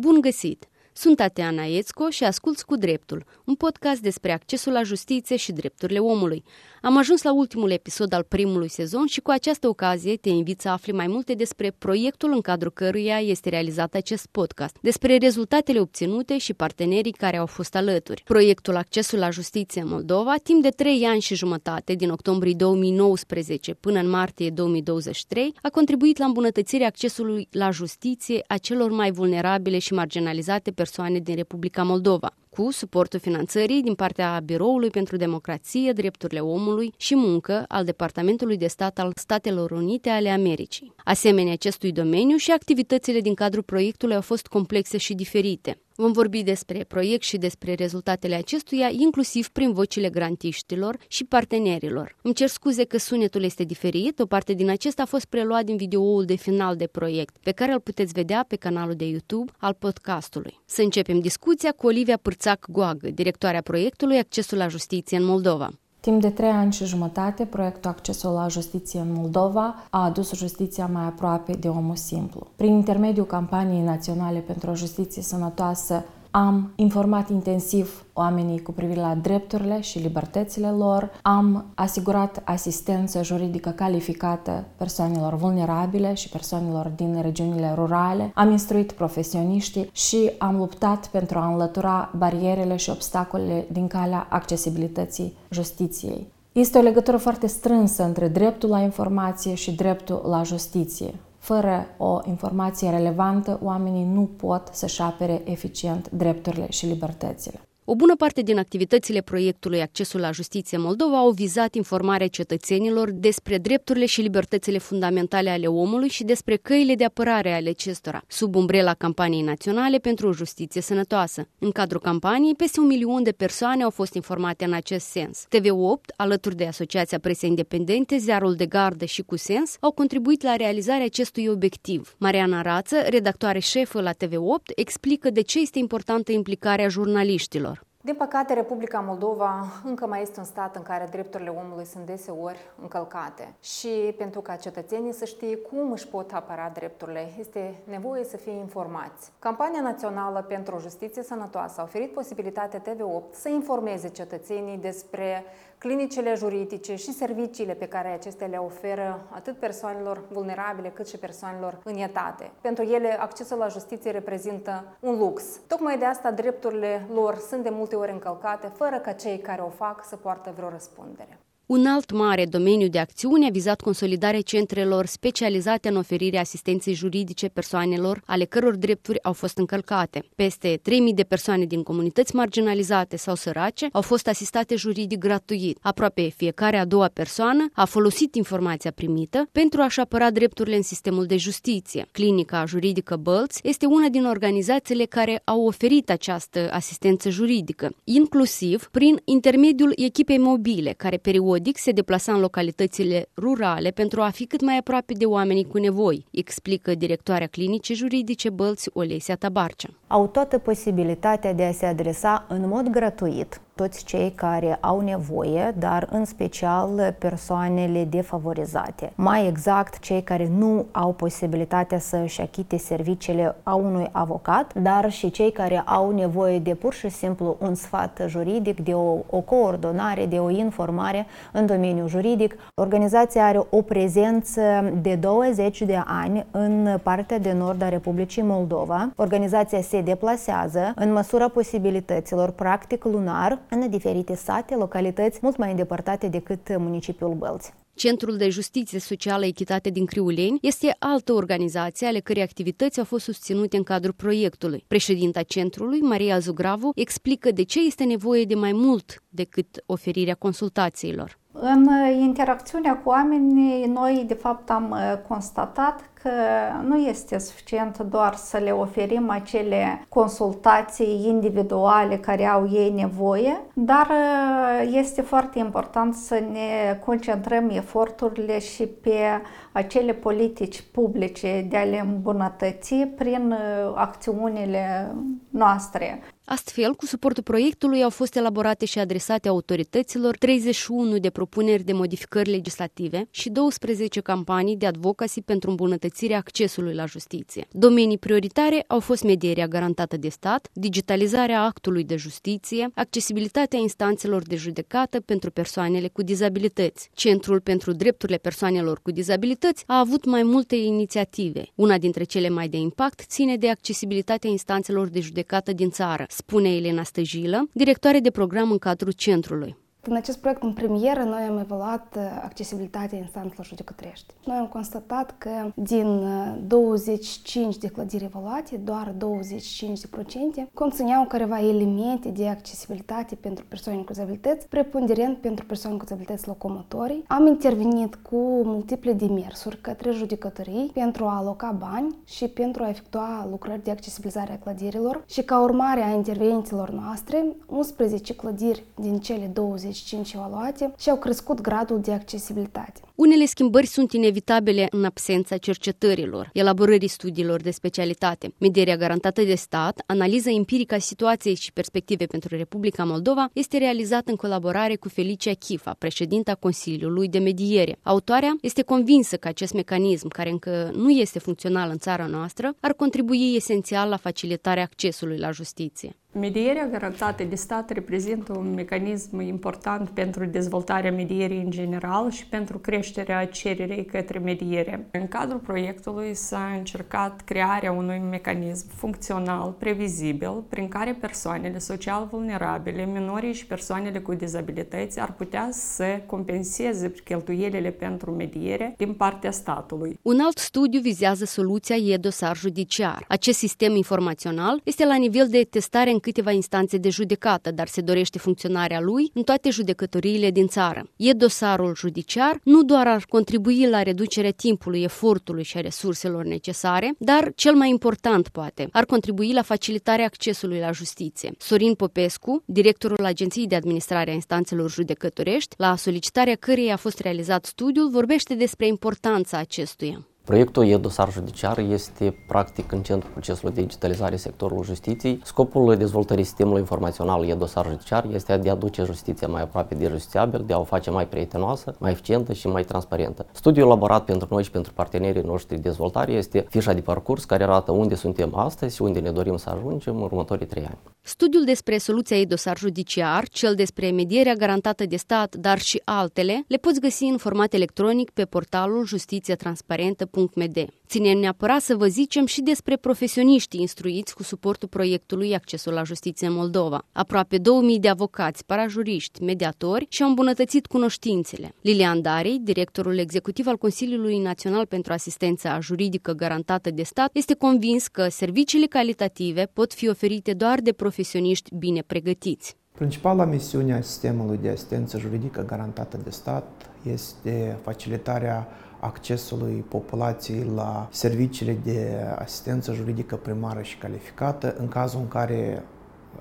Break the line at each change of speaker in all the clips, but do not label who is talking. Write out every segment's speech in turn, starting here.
Bun găsit! Sunt Tatiana Ețco și asculți cu dreptul, un podcast despre accesul la justiție și drepturile omului. Am ajuns la ultimul episod al primului sezon și cu această ocazie te invit să afli mai multe despre proiectul în cadrul căruia este realizat acest podcast, despre rezultatele obținute și partenerii care au fost alături. Proiectul Accesul la Justiție în Moldova, timp de trei ani și jumătate, din octombrie 2019 până în martie 2023, a contribuit la îmbunătățirea accesului la justiție a celor mai vulnerabile și marginalizate persoane din Republica Moldova cu suportul finanțării din partea Biroului pentru Democrație, Drepturile Omului și Muncă al Departamentului de Stat al Statelor Unite ale Americii. Asemenea acestui domeniu și activitățile din cadrul proiectului au fost complexe și diferite. Vom vorbi despre proiect și despre rezultatele acestuia, inclusiv prin vocile grantiștilor și partenerilor. Îmi cer scuze că sunetul este diferit, o parte din acesta a fost preluat din videoul de final de proiect, pe care îl puteți vedea pe canalul de YouTube al podcastului. Să începem discuția cu Olivia Pârțac Goagă, directoarea proiectului Accesul la Justiție în Moldova.
Timp de trei ani și jumătate, proiectul Accesul la Justiție în Moldova a adus justiția mai aproape de omul simplu. Prin intermediul campaniei naționale pentru o justiție sănătoasă am informat intensiv oamenii cu privire la drepturile și libertățile lor, am asigurat asistență juridică calificată persoanelor vulnerabile și persoanelor din regiunile rurale, am instruit profesioniștii și am luptat pentru a înlătura barierele și obstacolele din calea accesibilității justiției. Este o legătură foarte strânsă între dreptul la informație și dreptul la justiție. Fără o informație relevantă, oamenii nu pot să-și apere eficient drepturile și libertățile.
O bună parte din activitățile proiectului Accesul la Justiție Moldova au vizat informarea cetățenilor despre drepturile și libertățile fundamentale ale omului și despre căile de apărare ale acestora, sub umbrela campaniei naționale pentru o justiție sănătoasă. În cadrul campaniei, peste un milion de persoane au fost informate în acest sens. TV8, alături de Asociația Presei Independente, Ziarul de Gardă și Cu Sens, au contribuit la realizarea acestui obiectiv. Mariana Rață, redactoare șefă la TV8, explică de ce este importantă implicarea jurnaliștilor.
Din păcate, Republica Moldova încă mai este un stat în care drepturile omului sunt deseori încălcate. Și pentru ca cetățenii să știe cum își pot apăra drepturile, este nevoie să fie informați. Campania Națională pentru o Justiție Sănătoasă a oferit posibilitatea TV8 să informeze cetățenii despre clinicile juridice și serviciile pe care acestea le oferă atât persoanelor vulnerabile cât și persoanelor în etate. Pentru ele, accesul la justiție reprezintă un lux. Tocmai de asta drepturile lor sunt de multe ori încălcate, fără ca cei care o fac să poartă vreo răspundere.
Un alt mare domeniu de acțiune a vizat consolidarea centrelor specializate în oferirea asistenței juridice persoanelor ale căror drepturi au fost încălcate. Peste 3.000 de persoane din comunități marginalizate sau sărace au fost asistate juridic gratuit. Aproape fiecare a doua persoană a folosit informația primită pentru a-și apăra drepturile în sistemul de justiție. Clinica juridică Bălți este una din organizațiile care au oferit această asistență juridică, inclusiv prin intermediul echipei mobile, care periodic periodic se deplasa în localitățile rurale pentru a fi cât mai aproape de oamenii cu nevoi, explică directoarea clinicii juridice Bălți Olesia Tabarcea.
Au toată posibilitatea de a se adresa în mod gratuit toți cei care au nevoie, dar în special persoanele defavorizate. Mai exact, cei care nu au posibilitatea să-și achite serviciile a unui avocat, dar și cei care au nevoie de pur și simplu un sfat juridic, de o, o coordonare, de o informare în domeniul juridic. Organizația are o prezență de 20 de ani în partea de nord a Republicii Moldova. Organizația se deplasează în măsura posibilităților, practic lunar, în diferite sate, localități mult mai îndepărtate decât municipiul Bălți.
Centrul de Justiție Socială Echitate din Criuleni este altă organizație ale cărei activități au fost susținute în cadrul proiectului. Președinta centrului, Maria Zugravu, explică de ce este nevoie de mai mult decât oferirea consultațiilor.
În interacțiunea cu oamenii, noi de fapt am constatat că nu este suficient doar să le oferim acele consultații individuale care au ei nevoie, dar uh, este foarte important să ne concentrăm eforturile și pe acele politici publice de a le îmbunătăți prin uh, acțiunile noastre.
Astfel, cu suportul proiectului au fost elaborate și adresate autorităților 31 de propuneri de modificări legislative și 12 campanii de advocacy pentru îmbunătățirea îmbunătățirea accesului la justiție. Domenii prioritare au fost medierea garantată de stat, digitalizarea actului de justiție, accesibilitatea instanțelor de judecată pentru persoanele cu dizabilități. Centrul pentru drepturile persoanelor cu dizabilități a avut mai multe inițiative. Una dintre cele mai de impact ține de accesibilitatea instanțelor de judecată din țară, spune Elena Stăjilă, directoare de program în cadrul centrului.
În acest proiect, în premieră, noi am evaluat uh, accesibilitatea instanțelor judecătorești. Noi am constatat că din 25 uh, de clădiri evaluate, doar 25% conțineau careva elemente de accesibilitate pentru persoane cu dizabilități, preponderent pentru persoane cu dizabilități locomotorii. Am intervenit cu multiple demersuri către judecătorii pentru a aloca bani și pentru a efectua lucrări de accesibilizare a clădirilor și ca urmare a intervențiilor noastre, 11 clădiri din cele 20 25 evaluate și au crescut gradul de accesibilitate.
Unele schimbări sunt inevitabile în absența cercetărilor, elaborării studiilor de specialitate. Medierea garantată de stat, analiza empirică a situației și perspective pentru Republica Moldova este realizată în colaborare cu Felicia Chifa, președinta Consiliului de Mediere. Autoarea este convinsă că acest mecanism, care încă nu este funcțional în țara noastră, ar contribui esențial la facilitarea accesului la justiție.
Medierea garantată de stat reprezintă un mecanism important pentru dezvoltarea medierii în general și pentru creșterea cererii către mediere. În cadrul proiectului s-a încercat crearea unui mecanism funcțional, previzibil, prin care persoanele social vulnerabile, minorii și persoanele cu dizabilități ar putea să compenseze cheltuielile pentru mediere din partea statului.
Un alt studiu vizează soluția e-dosar judiciar. Acest sistem informațional este la nivel de testare în câteva instanțe de judecată, dar se dorește funcționarea lui în toate judecătoriile din țară. E dosarul judiciar nu doar ar contribui la reducerea timpului, efortului și a resurselor necesare, dar cel mai important poate, ar contribui la facilitarea accesului la justiție. Sorin Popescu, directorul Agenției de Administrare a Instanțelor Judecătorești, la solicitarea cărei a fost realizat studiul, vorbește despre importanța acestuia.
Proiectul e-dosar judiciar este practic în centrul procesului de digitalizare sectorului justiției. Scopul dezvoltării sistemului informațional e-dosar judiciar este de a aduce justiția mai aproape de justițiabil, de a o face mai prietenoasă, mai eficientă și mai transparentă. Studiul elaborat pentru noi și pentru partenerii noștri de dezvoltare este fișa de parcurs care arată unde suntem astăzi și unde ne dorim să ajungem în următorii trei ani.
Studiul despre soluția e-dosar judiciar, cel despre medierea garantată de stat, dar și altele, le poți găsi în format electronic pe portalul justițiatransparentă.ro www.accesul.md. Ținem neapărat să vă zicem și despre profesioniștii instruiți cu suportul proiectului Accesul la Justiție în Moldova. Aproape 2000 de avocați, parajuriști, mediatori și-au îmbunătățit cunoștințele. Lilian Darei, directorul executiv al Consiliului Național pentru Asistența Juridică Garantată de Stat, este convins că serviciile calitative pot fi oferite doar de profesioniști bine pregătiți.
Principala misiune a sistemului de asistență juridică garantată de stat este facilitarea accesului populației la serviciile de asistență juridică primară și calificată în cazul în care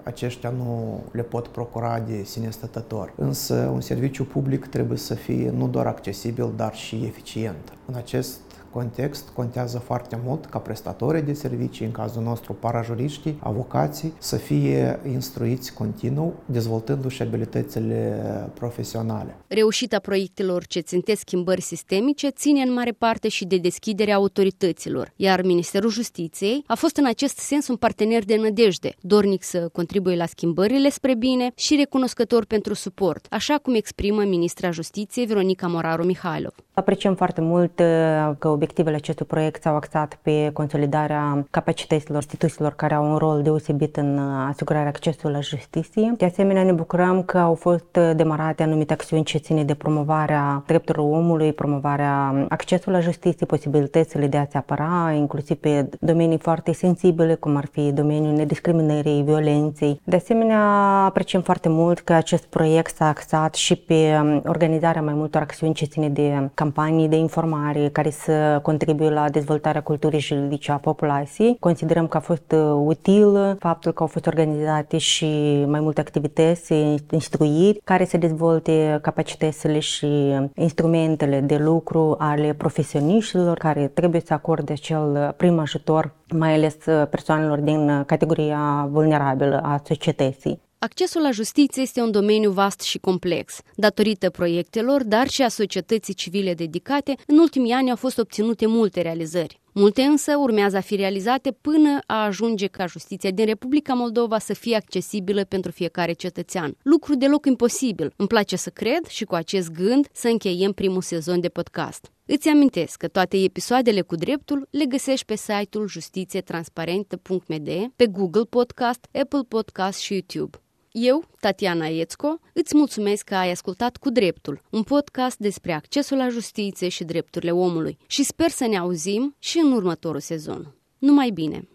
aceștia nu le pot procura de sine stătător. Însă un serviciu public trebuie să fie nu doar accesibil, dar și eficient. În acest context contează foarte mult ca prestatorii de servicii, în cazul nostru parajuriștii, avocații, să fie instruiți continuu, dezvoltându-și abilitățile profesionale.
Reușita proiectelor ce țintesc schimbări sistemice ține în mare parte și de deschiderea autorităților, iar Ministerul Justiției a fost în acest sens un partener de nădejde, dornic să contribuie la schimbările spre bine și recunoscător pentru suport, așa cum exprimă ministra Justiției Veronica Moraru Mihailov.
Apreciem foarte mult uh, că obiectivele acestui proiect s-au axat pe consolidarea capacităților instituțiilor care au un rol deosebit în uh, asigurarea accesului la justiție. De asemenea, ne bucurăm că au fost uh, demarate anumite acțiuni ce ține de promovarea drepturilor omului, promovarea accesului la justiție, posibilitățile de a se apăra, inclusiv pe domenii foarte sensibile, cum ar fi domeniul nediscriminării, violenței. De asemenea, apreciem foarte mult că acest proiect s-a axat și pe um, organizarea mai multor acțiuni ce ține de campanii campanii de informare care să contribuie la dezvoltarea culturii juridice a populației. Considerăm că a fost uh, util faptul că au fost organizate și mai multe activități, instruiri care să dezvolte capacitățile și instrumentele de lucru ale profesioniștilor care trebuie să acorde acel prim ajutor mai ales persoanelor din categoria vulnerabilă a societății.
Accesul la justiție este un domeniu vast și complex. Datorită proiectelor, dar și a societății civile dedicate, în ultimii ani au fost obținute multe realizări. Multe însă urmează a fi realizate până a ajunge ca justiția din Republica Moldova să fie accesibilă pentru fiecare cetățean. Lucru deloc imposibil. Îmi place să cred și cu acest gând să încheiem primul sezon de podcast. Îți amintesc că toate episoadele cu dreptul le găsești pe site-ul justițietransparentă.md, pe Google Podcast, Apple Podcast și YouTube. Eu, Tatiana Iețco, îți mulțumesc că ai ascultat cu dreptul, un podcast despre accesul la justiție și drepturile omului și sper să ne auzim și în următorul sezon. Numai bine!